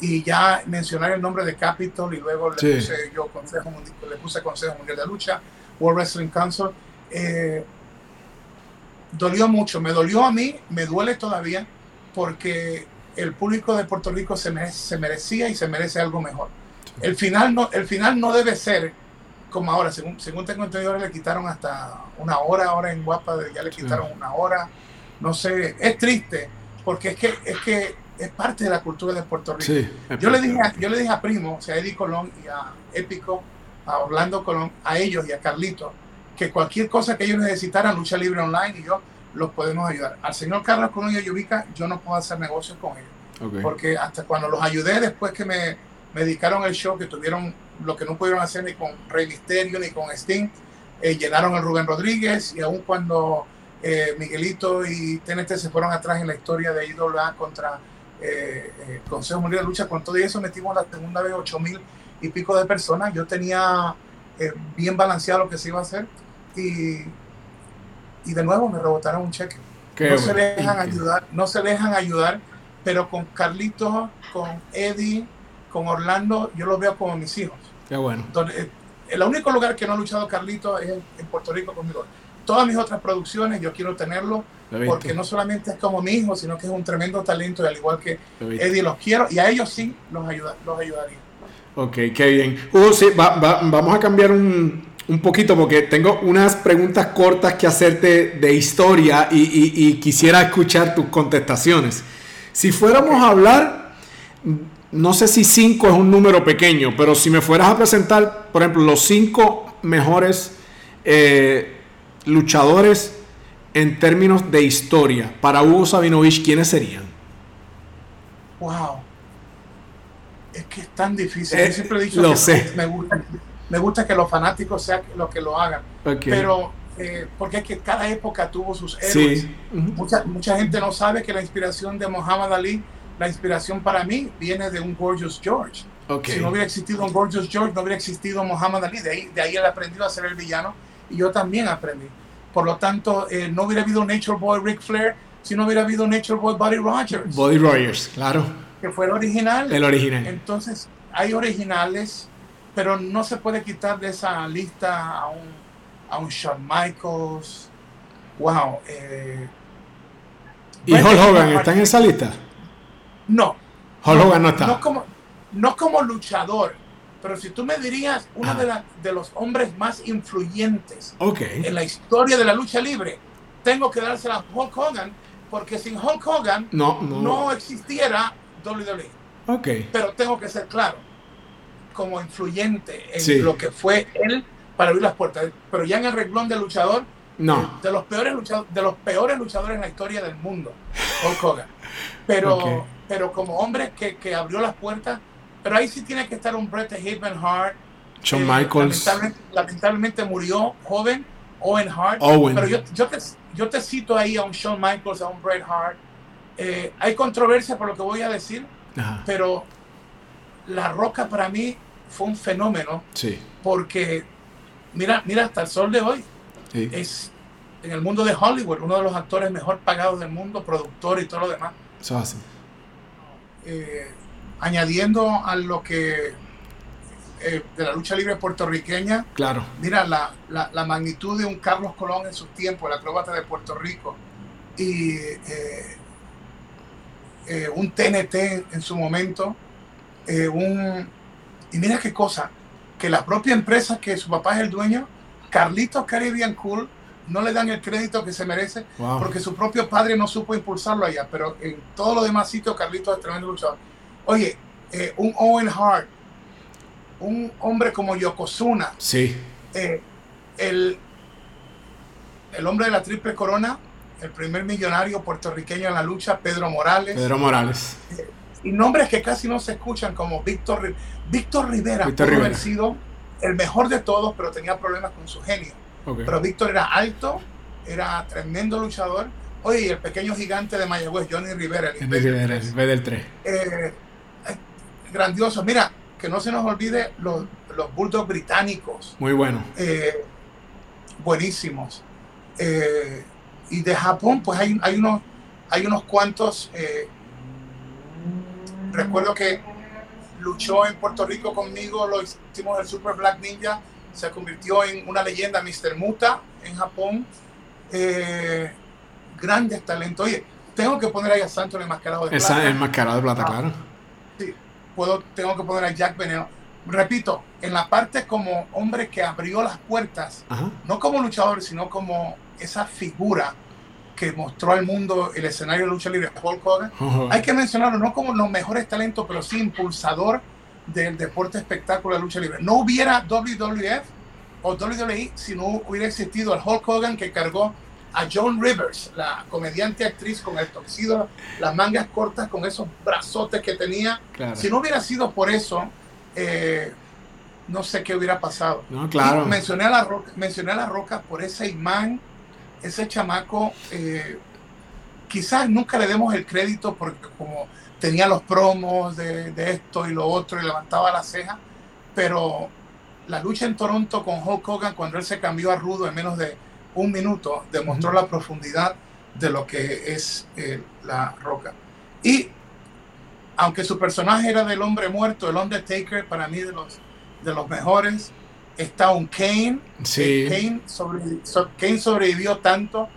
y ya mencionar el nombre de Capitol y luego le puse yo consejo, le puse Consejo Mundial de Lucha, World Wrestling Council. Eh, dolió mucho, me dolió a mí, me duele todavía porque el público de Puerto Rico se, se merecía y se merece algo mejor. El final no, el final no debe ser como ahora, según, según tengo entendido, le quitaron hasta una hora, ahora en Guapa ya le quitaron una hora, no sé, es triste, porque es que, es que es parte de la cultura de Puerto Rico. yo, le dije a, yo le dije a Primo, o sea, a Eddie Colón y a Épico, a Orlando Colón, a ellos y a Carlito, que cualquier cosa que ellos necesitaran, lucha libre online y yo, los podemos ayudar. Al señor Carlos Colón y a Yubica, yo no puedo hacer negocios con ellos. Porque hasta cuando los ayudé, después que me, me dedicaron el show, que tuvieron lo que no pudieron hacer ni con Rey Misterio ni con Sting, eh, llenaron a Rubén Rodríguez y aun cuando eh, Miguelito y TNT se fueron atrás en la historia de IWA contra eh, Consejo Mundial de Lucha, con todo eso metimos la segunda vez 8 mil y pico de personas. Yo tenía bien balanceado lo que se iba a hacer y, y de nuevo me rebotaron un cheque. no se dejan ayudar, no se dejan ayudar, pero con Carlitos, con Eddie, con Orlando, yo los veo como mis hijos. Qué bueno. Donde, el único lugar que no ha luchado Carlito es en Puerto Rico conmigo. Todas mis otras producciones yo quiero tenerlo porque no solamente es como mi hijo, sino que es un tremendo talento y al igual que Eddie los quiero y a ellos sí los, ayuda, los ayudaría. Ok, qué bien. sí, vamos a cambiar un, un, poquito porque tengo unas preguntas cortas que hacerte de historia y, y quisiera escuchar tus contestaciones. Si fuéramos a hablar no sé si 5 es un número pequeño, pero si me fueras a presentar, por ejemplo, los 5 mejores eh, luchadores en términos de historia para Hugo Sabinovich, ¿quiénes serían? Wow. Es que es tan difícil. Yo eh, siempre he dicho lo que sé. Me, gusta, me gusta que los fanáticos sean los que lo hagan. Pero eh, porque es que cada época tuvo sus héroes. mucha, mucha gente no sabe que la inspiración de Muhammad Ali la inspiración para mí viene de un Gorgeous George. Si no hubiera existido un Gorgeous George, no hubiera existido Muhammad Ali. De ahí, de ahí él aprendió a ser el villano y yo también aprendí. Por lo tanto, eh, no hubiera habido Nature Boy Ric Flair si no hubiera habido Nature Boy Buddy Rogers. Buddy Rogers, claro. Que fue el original. El original. Entonces, hay originales, pero no se puede quitar de esa lista a un, a un Shawn Michaels. Wow. Eh, ¿Y Hulk Hogan está en esa lista? No. no, no está. No como, no como luchador, pero si tú me dirías uno de, de, los hombres más influyentes en la historia de la lucha libre, tengo que dársela a Hulk Hogan, porque sin Hulk Hogan no, no. existiera WWE. Okay. Pero tengo que ser claro, como influyente en lo que fue él para abrir las puertas. Pero ya en el reglón de luchador, no. de los peores luchadores, de los peores luchadores en la historia del mundo, Hulk Hogan. Pero pero como hombre que, que, abrió las puertas. Pero ahí sí tiene que estar un Bret Hitman Hart. Shawn eh, Michaels. Lamentablemente, murió joven, Owen Hart. Pero yo, yo, te, yo te cito ahí a un Shawn Michaels, a un Bret Hart. Eh, hay controversia por lo que voy a decir, pero La Roca para mí fue un fenómeno. Sí. Porque, mira, mira, hasta el sol de hoy. Es en el mundo de Hollywood, uno de los actores mejor pagados del mundo, productor y todo lo demás. Eso así. Eh, añadiendo a lo que eh, de la lucha libre puertorriqueña. Claro. Mira la, la, magnitud de un Carlos Colón en sus tiempos, el acróbata de Puerto Rico, y eh, un TNT en su momento, un, y mira qué cosa, que la propia empresa que su papá es el dueño, Carlitos Caribbean Cool, no le dan el crédito que se merece porque su propio padre no supo impulsarlo allá, pero en todos los demás sitios Carlitos es tremendo luchador. Oye, eh, un Owen Hart, un hombre como Yokozuna, sí. Eh, el, el hombre de la triple corona, el primer millonario puertorriqueño en la lucha, Pedro Morales. Pedro Morales. Eh, y nombres que casi no se escuchan como Víctor, Víctor Rivera, Víctor Rivera. sido el mejor de todos, pero tenía problemas con su genio. Pero Víctor era alto, era tremendo luchador. Oye, el pequeño gigante de Mayagüez, Johnny Rivera. El Rivera, el B del 3. Eh, grandioso. Mira, que no se nos olvide los, los Bulldogs británicos. Muy bueno. Eh, buenísimos. Eh, y de Japón, pues hay, hay, unos, hay unos cuantos. recuerdo que luchó en Puerto Rico conmigo, lo hicimos el Super Black Ninja se convirtió en una leyenda, Mr. Muta, en Japón. Eh, grandes talentos. Oye, tengo que poner ahí a Santo el enmascarado de plata. el enmascarado de plata, ah, claro. Puedo, tengo que poner a Jack Veneno. Repito, en la parte como hombre que abrió las puertas, no como luchador, sino como esa figura que mostró al mundo el escenario de lucha libre, Hulk Hogan. Hay que mencionarlo no como los mejores talentos, pero sí impulsador del deporte espectáculo de lucha libre. No hubiera WWF o WWE si no hubiera existido el Hulk Hogan que cargó a Joan Rivers, la comediante actriz con el toxido, las mangas cortas, con esos brazotes que tenía. Si no hubiera sido por eso, eh, no sé qué hubiera pasado. No, claro. mencioné a la roca, mencioné a la roca por ese imán, ese chamaco. Eh, quizás nunca le demos el crédito porque como tenía los promos de, esto y lo otro y levantaba la ceja, pero la lucha en Toronto con Hulk Hogan cuando él se cambió a rudo en menos de un minuto demostró la profundidad de lo que es eh, la roca. Y aunque su personaje era del hombre muerto, el Undertaker, para mí de los, de los mejores, está un Kane. Sí. Kane, Kane sobrevivió tanto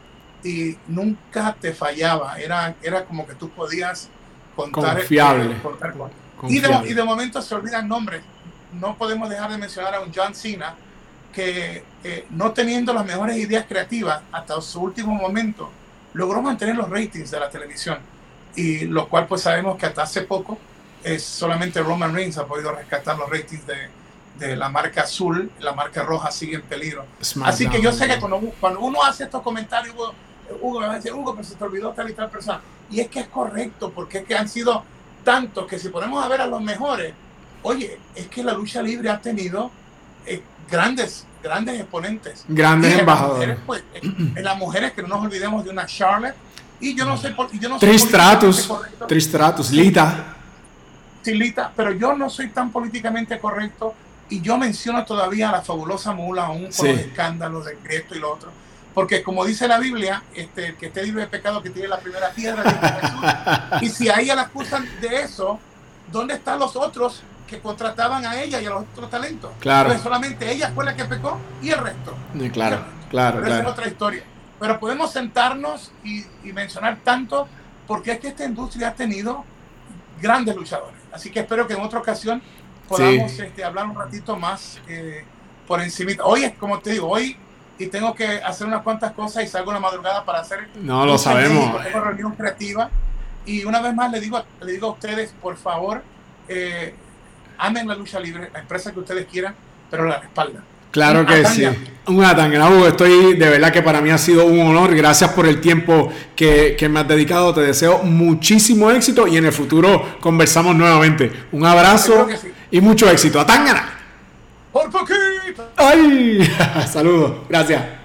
y nunca te fallaba. Era, era como que tú podías contar. Confiable. Y, de, y de momento se olvidan nombres. No podemos dejar de mencionar a un John Cena que eh, no teniendo las mejores ideas creativas hasta su último momento, logró mantener los ratings de la televisión. Y lo cual pues sabemos que hasta hace poco es solamente Roman Reigns ha podido rescatar los ratings de, de la marca azul, la marca roja sigue en peligro. Así que yo sé que cuando, cuando uno hace estos comentarios, Hugo me va a decir, Hugo, pero se te olvidó tal y tal persona. Y es que es correcto, porque es que han sido tantos que si ponemos a ver a los mejores, oye, es que la lucha libre ha tenido eh, grandes, grandes exponentes. Grandes embajadores. Pues, en las mujeres, que no nos olvidemos de una Charlotte. Y yo no sé por yo no Tristratus, Tristratus, Lita. Sí, Lita, pero yo no soy tan políticamente correcto y yo menciono todavía a la fabulosa mula, aún con los escándalos de esto y lo otro porque como dice la Biblia, este, que esté libre de pecado que tiene la primera piedra. [LAUGHS] y si a ella la acusan de eso, ¿dónde están los otros que contrataban a ella y a los otros talentos? Claro. Pues solamente ella fue la que pecó y el resto. claro, claro. Pero esa es otra historia. Pero podemos sentarnos y, mencionar tanto porque es que esta industria ha tenido grandes luchadores. Así que espero que en otra ocasión podamos este, hablar un ratito más eh, por encima. Hoy, es como te digo, hoy y tengo que hacer unas cuantas cosas y salgo la madrugada para hacer. No lo sabemos. Tengo reunión creativa. Y una vez más le digo, le digo a ustedes, por favor, eh, amen la lucha libre, la empresa que ustedes quieran, pero la respaldan. Claro que sí. Un atanganabu. Estoy de verdad que para mí ha sido un honor. Gracias por el tiempo que, que, me has dedicado. Te deseo muchísimo éxito y en el futuro conversamos nuevamente. Un abrazo y mucho éxito. Atangana. Por poquito. ¡Ay! [LAUGHS] Saludos. Gracias.